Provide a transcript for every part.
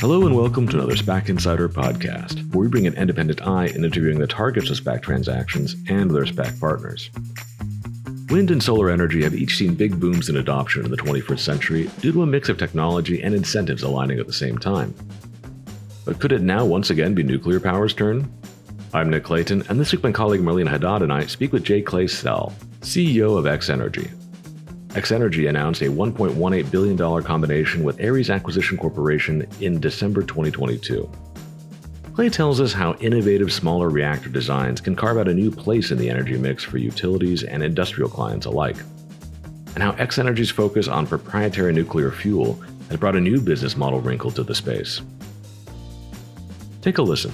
Hello and welcome to another SPAC Insider podcast, where we bring an independent eye in interviewing the targets of SPAC transactions and their SPAC partners. Wind and solar energy have each seen big booms in adoption in the 21st century due to a mix of technology and incentives aligning at the same time. But could it now once again be nuclear power's turn? I'm Nick Clayton, and this week my colleague Marlene Haddad and I speak with J. Clay Sell, CEO of X Energy, X Energy announced a $1.18 billion combination with Ares Acquisition Corporation in December 2022. Clay tells us how innovative smaller reactor designs can carve out a new place in the energy mix for utilities and industrial clients alike, and how X Energy's focus on proprietary nuclear fuel has brought a new business model wrinkle to the space. Take a listen.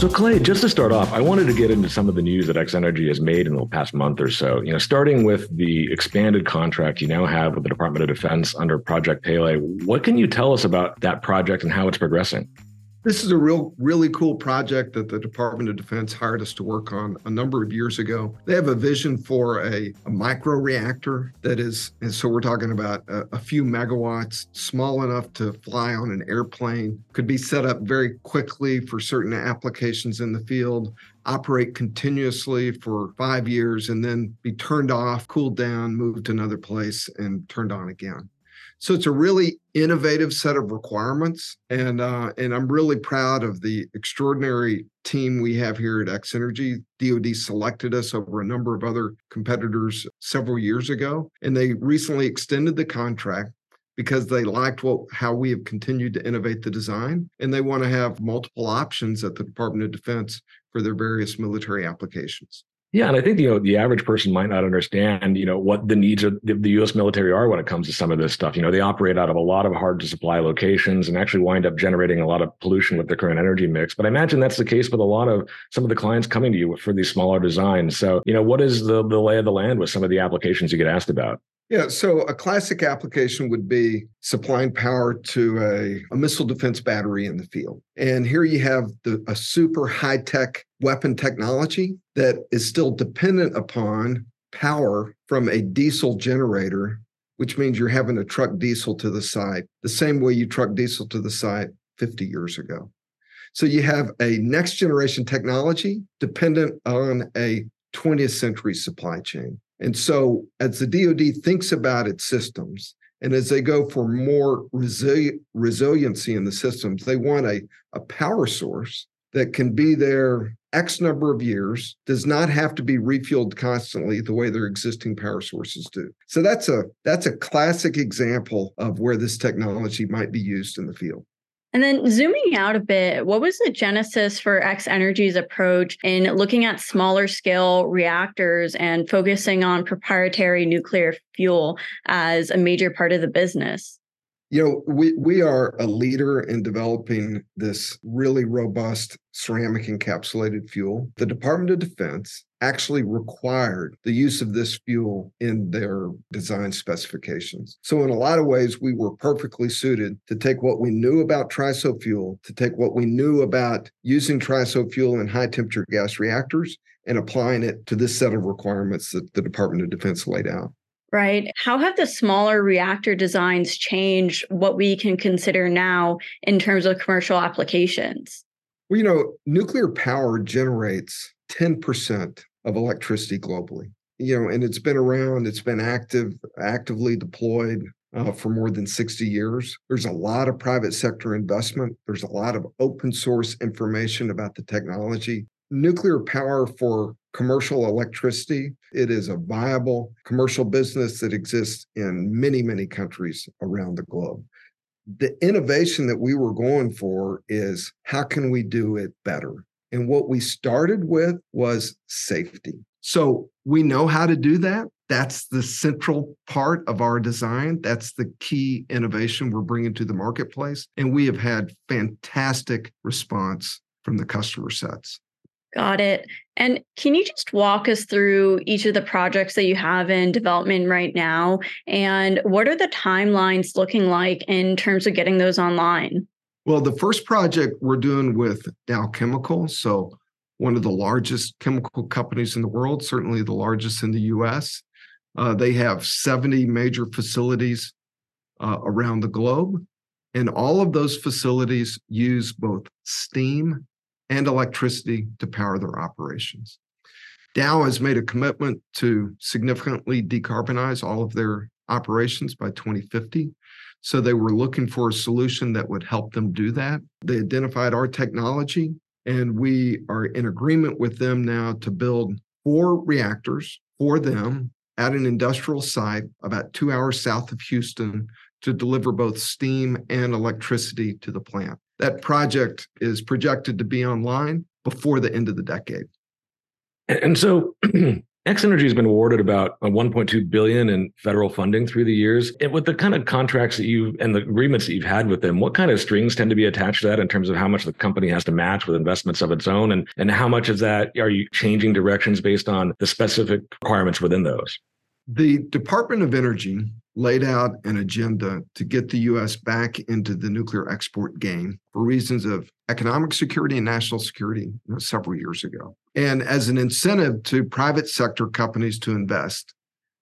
So Clay, just to start off, I wanted to get into some of the news that X Energy has made in the past month or so. You know, starting with the expanded contract you now have with the Department of Defense under Project Pele. What can you tell us about that project and how it's progressing? This is a real, really cool project that the Department of Defense hired us to work on a number of years ago. They have a vision for a, a micro reactor that is, and so we're talking about a, a, few megawatts, small enough to fly on an airplane, could be set up very quickly for certain applications in the field, operate continuously for five years, and then be turned off, cooled down, moved to another place, and turned on again. So it's a really innovative set of requirements, and uh, and I'm really proud of the extraordinary team we have here at X Energy. DoD selected us over a number of other competitors several years ago, and they recently extended the contract because they liked what how we have continued to innovate the design, and they want to have multiple options at the Department of Defense for their various military applications. Yeah, and I think you know the average person might not understand you know what the needs of the U.S. military are when it comes to some of this stuff. You know, they operate out of a lot of hard to supply locations and actually wind up generating a lot of pollution with the current energy mix. But I imagine that's the case with a lot of some of the clients coming to you for these smaller designs. So you know, what is the the lay of the land with some of the applications you get asked about? Yeah, so a classic application would be supplying power to a, a, missile defense battery in the field. And here you have the, a super high tech weapon technology that is still dependent upon power from a diesel generator, which means you're having to truck diesel to the site the same way you truck diesel to the site 50 years ago. So you have a next generation technology dependent on a 20th century supply chain. And so, as the DoD thinks about its systems, and as they go for more resi- resiliency in the systems, they want a, a power source that can be there X number of years, does not have to be refueled constantly the way their existing power sources do. So that's a that's a classic example of where this technology might be used in the field. And then zooming out a bit, what was the genesis for X Energy's approach in looking at smaller scale reactors and focusing on proprietary nuclear fuel as a major part of the business? You know, we, we are a leader in developing this really robust ceramic encapsulated fuel. The Department of Defense actually required the use of this fuel in their design specifications. So, in a lot of ways, we were perfectly suited to take what we knew about TRISO fuel, to take what we knew about using TRISO fuel in high temperature gas reactors and applying it to this set of requirements that the Department of Defense laid out right? How have the smaller reactor designs changed what we can consider now in terms of commercial applications? Well, you know, nuclear power generates 10% of electricity globally. You know, and it's been around, it's been active, actively deployed uh, for more than 60 years. There's a lot of private sector investment. There's a lot of open source information about the technology. Nuclear power for commercial electricity. It is a viable commercial business that exists in many, many countries around the globe. The innovation that we were going for is how can we do it better? And what we started with was safety. So we know how to do that. That's the central part of our design. That's the key innovation we're bringing to the marketplace. And we have had fantastic response from the customer sets. Got it. And can you just walk us through each of the projects that you have in development right now? And what are the timelines looking like in terms of getting those online? Well, the first project we're doing with Dow Chemical, so one of the largest chemical companies in the world, certainly the largest in the US. Uh, they have 70 major facilities uh, around the globe. And all of those facilities use both steam and electricity to power their operations. Dow has made a commitment to significantly decarbonize all of their operations by 2050. So they were looking for a solution that would help them do that. They identified our technology, and we are in agreement with them now to build four reactors for them at an industrial site about two hours south of Houston to deliver both steam and electricity to the plant. That project is projected to be online before the end of the decade. And so X Energy has been awarded about uh, 1.2 billion in federal funding through the years. And with the kind of contracts that you and the agreements that you've had with them, what kind of strings tend to be attached to that in terms of how much the company has to match with investments of its own, and and how much of that are you changing directions based on the specific requirements within those? The Department of Energy laid out an agenda to get the U.S. back into the nuclear export game for reasons of economic security and national security you know, several years ago. And as an incentive to private sector companies to invest,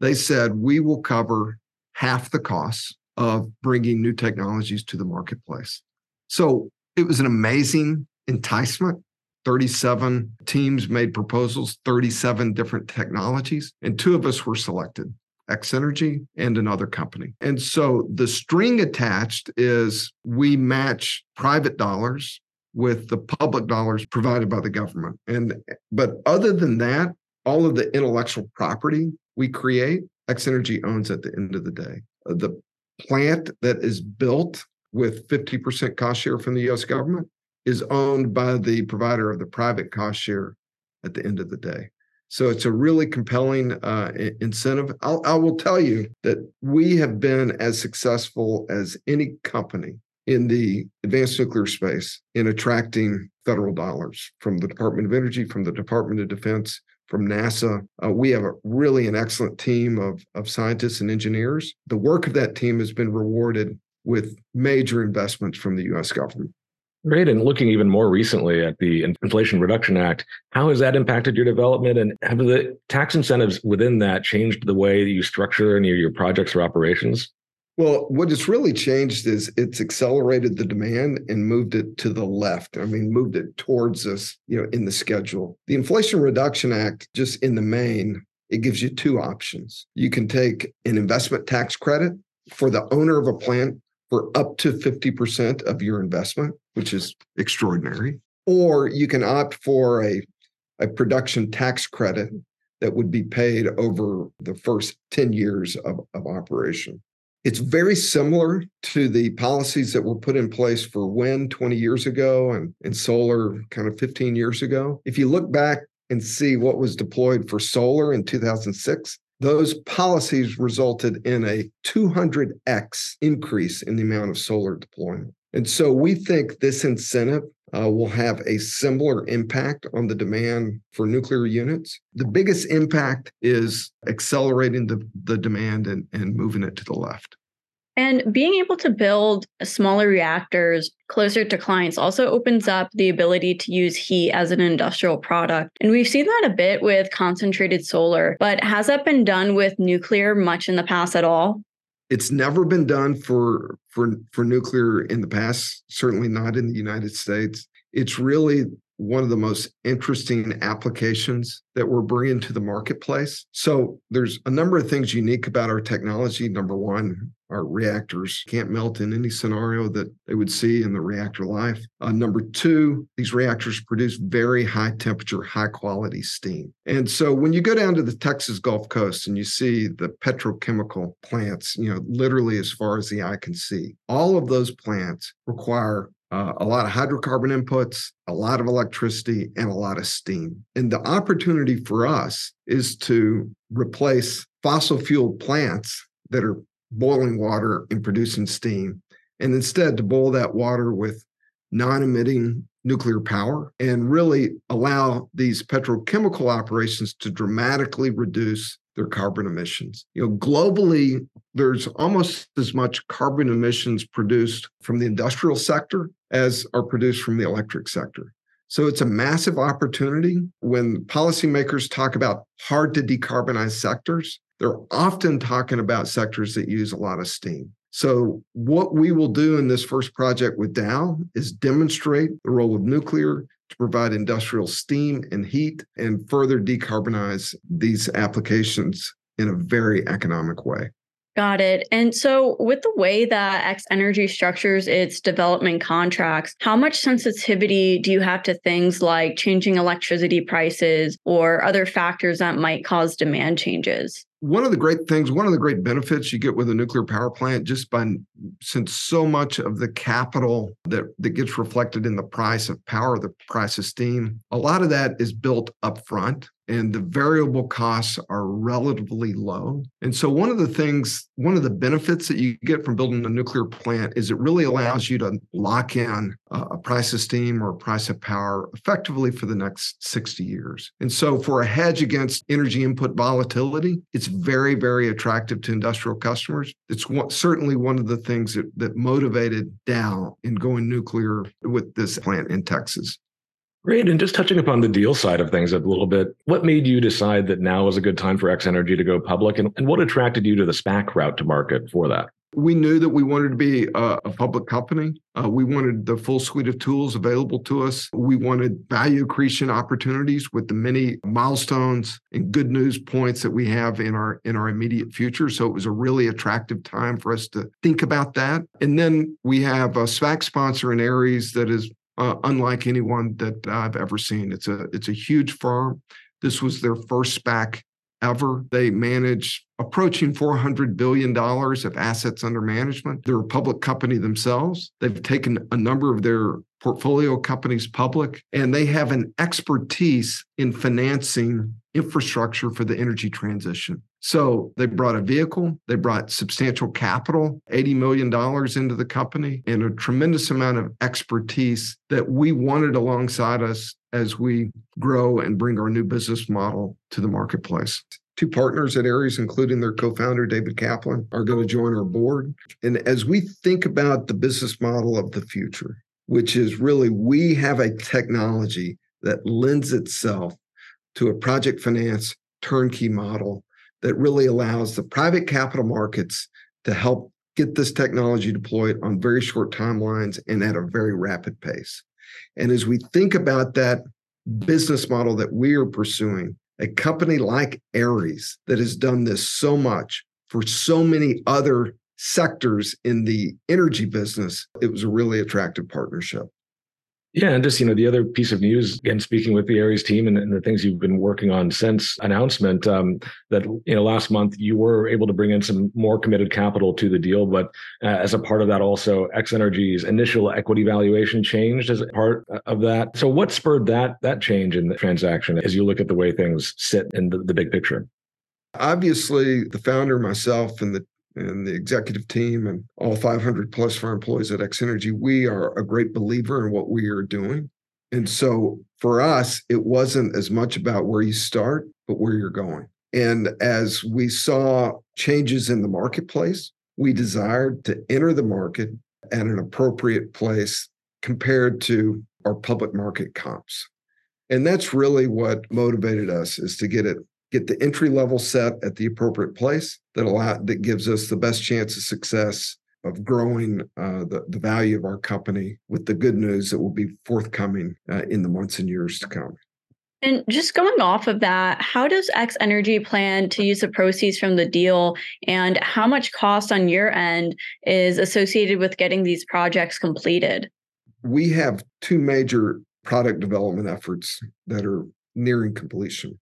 they said, we will cover half the costs of bringing new technologies to the marketplace. So it was an amazing enticement. 37 teams made proposals, 37 different technologies, and two of us were selected. X Energy and another company. And so the string attached is we match private dollars with the public dollars provided by the government. And but other than that, all of the intellectual property we create, X Energy owns at the end of the day. Uh, the plant that is built with 50% cost share from the US government is owned by the provider of the private cost share at the end of the day. So it's a really compelling uh, incentive. I'll, I will tell you that we have been as successful as any company in the advanced nuclear space in attracting federal dollars from the Department of Energy, from the Department of Defense, from NASA. Uh, we have a really an excellent team of, of scientists and engineers. The work of that team has been rewarded with major investments from the US government. Great. And looking even more recently at the Inflation Reduction Act, how has that impacted your development? And have the tax incentives within that changed the way that you structure any of your projects or operations? Well, what it's really changed is it's accelerated the demand and moved it to the left. I mean, moved it towards us, you know, in the schedule. The Inflation Reduction Act, just in the main, it gives you two options. You can take an investment tax credit for the owner of a plant for up to 50% of your investment, which is extraordinary. Or you can opt for a, a production tax credit that would be paid over the first 10 years of, of operation. It's very similar to the policies that were put in place for wind 20 years ago and, and solar kind of 15 years ago. If you look back and see what was deployed for solar in 2006, those policies resulted in a 200x increase in the amount of solar deployment. And so we think this incentive uh, will have a similar impact on the demand for nuclear units. The biggest impact is accelerating the, the demand and, and moving it to the left. And being able to build smaller reactors closer to clients also opens up the ability to use heat as an industrial product. And we've seen that a bit with concentrated solar, but has that been done with nuclear much in the past at all? It's never been done for for for nuclear in the past, certainly not in the United States. It's really one of the most interesting applications that we're bringing to the marketplace. So there's a number of things unique about our technology. Number one, our reactors can't melt in any scenario that they would see in the reactor life. Uh, number two, these reactors produce very high temperature, high quality steam. And so when you go down to the Texas Gulf Coast and you see the petrochemical plants, you know, literally as far as the eye can see, all of those plants require uh, a lot of hydrocarbon inputs, a lot of electricity, and a lot of steam. And the opportunity for us is to replace fossil fuel plants that are boiling water and producing steam, and instead to boil that water with non emitting nuclear power and really allow these petrochemical operations to dramatically reduce their carbon emissions. You know, globally, there's almost as much carbon emissions produced from the industrial sector as are produced from the electric sector. So it's a massive opportunity when policymakers talk about hard to decarbonize sectors. they're often talking about sectors that use a lot of steam. So, what we will do in this first project with Dow is demonstrate the role of nuclear to provide industrial steam and heat and further decarbonize these applications in a very economic way. Got it. And so, with the way that X Energy structures its development contracts, how much sensitivity do you have to things like changing electricity prices or other factors that might cause demand changes? One of the great things, one of the great benefits you get with a nuclear power plant, just by since so much of the capital that, that gets reflected in the price of power, the price of steam, a lot of that is built up front and the variable costs are relatively low. And so, one of the things, one of the benefits that you get from building a nuclear plant is it really allows you to lock in a price of steam or a price of power effectively for the next 60 years. And so, for a hedge against energy input volatility, it's very, very attractive to industrial customers. It's one, certainly one of the things that, that motivated Dow in going nuclear with this plant in Texas. Great. And just touching upon the deal side of things a little bit, what made you decide that now was a good time for X Energy to go public? And, and what attracted you to the SPAC route to market for that? We knew that we wanted to be a, a public company. Uh, we wanted the full suite of tools available to us. We wanted value accretion opportunities with the many milestones and good news points that we have in our in our immediate future. So it was a really attractive time for us to think about that. And then we have a SPAC sponsor in Ares that is uh, unlike anyone that I've ever seen. It's a it's a huge firm. This was their first SPAC ever. They manage approaching $400 billion of assets under management. They're a public company themselves. They've taken a number of their portfolio companies public, and they have an expertise in financing infrastructure for the energy transition. So they brought a vehicle, they brought substantial capital, $80 million into the company, and a tremendous amount of expertise that we wanted alongside us as we grow and bring our new business model to the marketplace. Two partners at Ares, including their co founder, David Kaplan, are going to join our board. And as we think about the business model of the future, which is really we have a technology that lends itself to a project finance turnkey model that really allows the private capital markets to help get this technology deployed on very short timelines and at a very rapid pace. And as we think about that business model that we are pursuing, a company like Ares that has done this so much for so many other sectors in the energy business, it was a really attractive partnership. Yeah, and just you know the other piece of news, again speaking with the Ares team and, and the things you've been working on since announcement, um, that you know last month you were able to bring in some more committed capital to the deal, but uh, as a part of that, also X Energy's initial equity valuation changed as part of that. So, what spurred that that change in the transaction as you look at the way things sit in the, the big picture? Obviously, the founder, myself, and the and the executive team and all 500 plus of our employees at X Energy, we are a great believer in what we are doing. And so for us, it wasn't as much about where you start, but where you're going. And as we saw changes in the marketplace, we desired to enter the market at an appropriate place compared to our public market comps. And that's really what motivated us is to get it get the entry level set at the appropriate place that allow that gives us the best chance of success of growing uh, the, the value of our company with the good news that will be forthcoming uh, in the months and years to come. And just going off of that, how does X Energy plan to use the proceeds from the deal and how much cost on your end is associated with getting these projects completed? We have two major product development efforts that are nearing completion.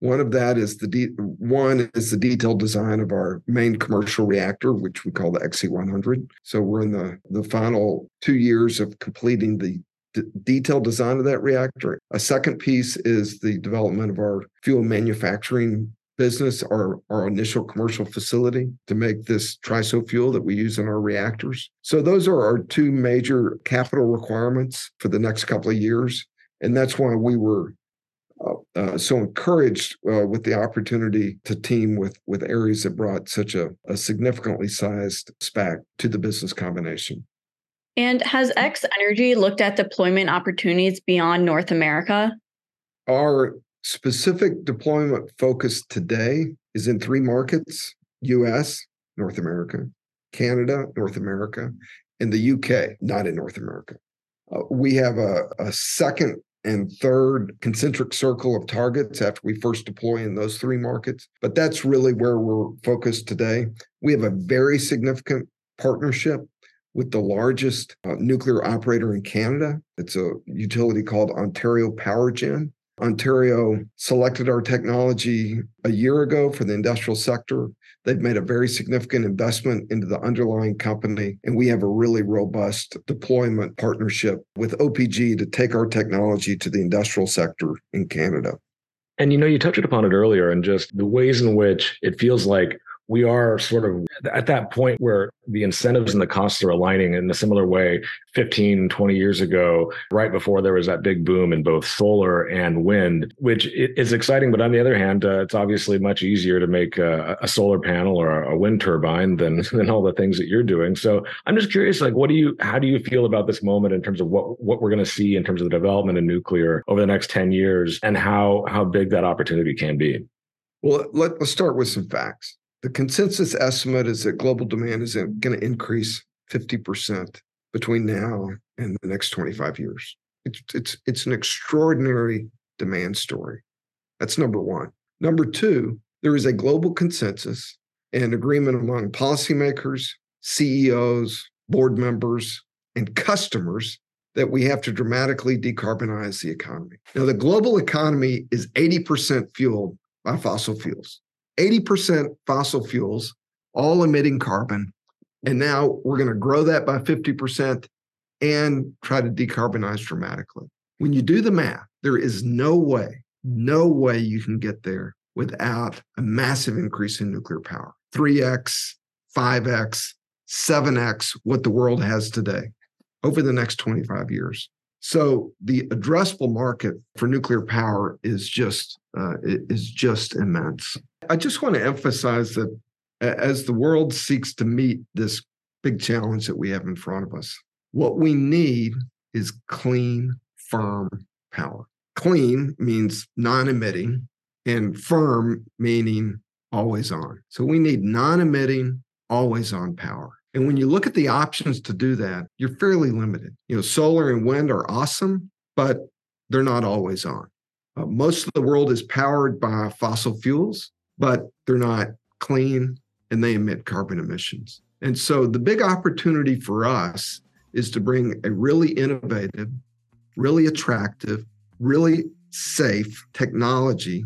One of that is the de- one is the detailed design of our main commercial reactor, which we call the Xe-100. So we're in the the final two years of completing the d- detailed design of that reactor. A second piece is the development of our fuel manufacturing business, our, our initial commercial facility to make this TRISO fuel that we use in our reactors. So those are our two major capital requirements for the next couple of years. And that's why we were uh, uh, so encouraged uh, with the opportunity to team with with Ares that brought such a, a significantly sized SPAC to the business combination. And has X Energy looked at deployment opportunities beyond North America? Our specific deployment focus today is in three markets US, North America, Canada, North America, and the UK, not in North America. Uh, we have a, a second and third concentric circle of targets after we first deploy in those three markets. But that's really where we're focused today. We have a very significant partnership with the largest uh, nuclear operator in Canada. It's a utility called Ontario Power Gen. Ontario selected our technology a year ago for the industrial sector. They've made a very significant investment into the underlying company, and we have a really robust deployment partnership with OPG to take our technology to the industrial sector in Canada. And you know, you touched upon it earlier, and just the ways in which it feels like we are sort of at that point where the incentives and the costs are aligning in a similar way 15 20 years ago right before there was that big boom in both solar and wind which is exciting. But on the other hand uh, it's obviously much easier to make a, a solar panel or a wind turbine than than all the things that you're doing. So i'm just curious like what do you how do you feel about this moment in terms of what what we're going to see in terms of the development of nuclear over the next 10 years and how how big that opportunity can be? Well let, let's start with some facts the consensus estimate is that global demand is going to increase 50% between now and the next 25 years. It's, it's, it's an extraordinary demand story. That's number one. Number two, there is a global consensus and agreement among policymakers, CEOs, board members, and customers that we have to dramatically decarbonize the economy. Now, the global economy is 80% fueled by fossil fuels. 80% fossil fuels, all emitting carbon. And now we're going to grow that by 50% and try to decarbonize dramatically. When you do the math, there is no way, no way you can get there without a massive increase in nuclear power 3x, 5x, 7x what the world has today over the next 25 years. So the addressable market for nuclear power is just uh, is just immense. I just want to emphasize that as the world seeks to meet this big challenge that we have in front of us, what we need is clean, firm power. Clean means non emitting, and firm meaning always on. So we need non emitting, always on power. And when you look at the options to do that, you're fairly limited. You know, solar and wind are awesome, but they're not always on. Uh, most of the world is powered by fossil fuels but they're not clean and they emit carbon emissions. And so the big opportunity for us is to bring a really innovative, really attractive, really safe technology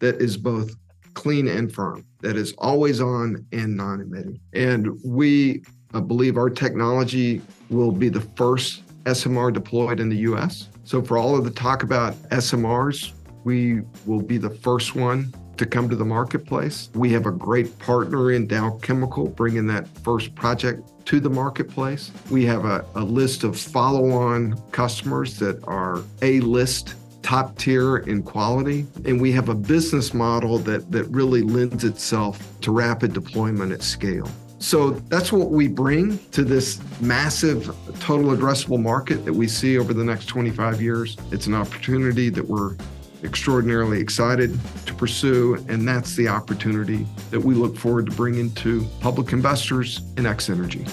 that is both clean and firm, that is always on and non emitting. And we uh, believe our technology will be the first SMR deployed in the US. So, for all of the talk about SMRs, we will be the first one to come to the marketplace. We have a great partner in Dow Chemical bringing that first project to the marketplace. We have a, a list of follow on customers that are A list top tier in quality. And we have a business model that, that really lends itself to rapid deployment at scale. So that's what we bring to this massive total addressable market that we see over the next 25 years. It's an opportunity that we're extraordinarily excited to pursue, and that's the opportunity that we look forward to bringing to public investors in X Energy.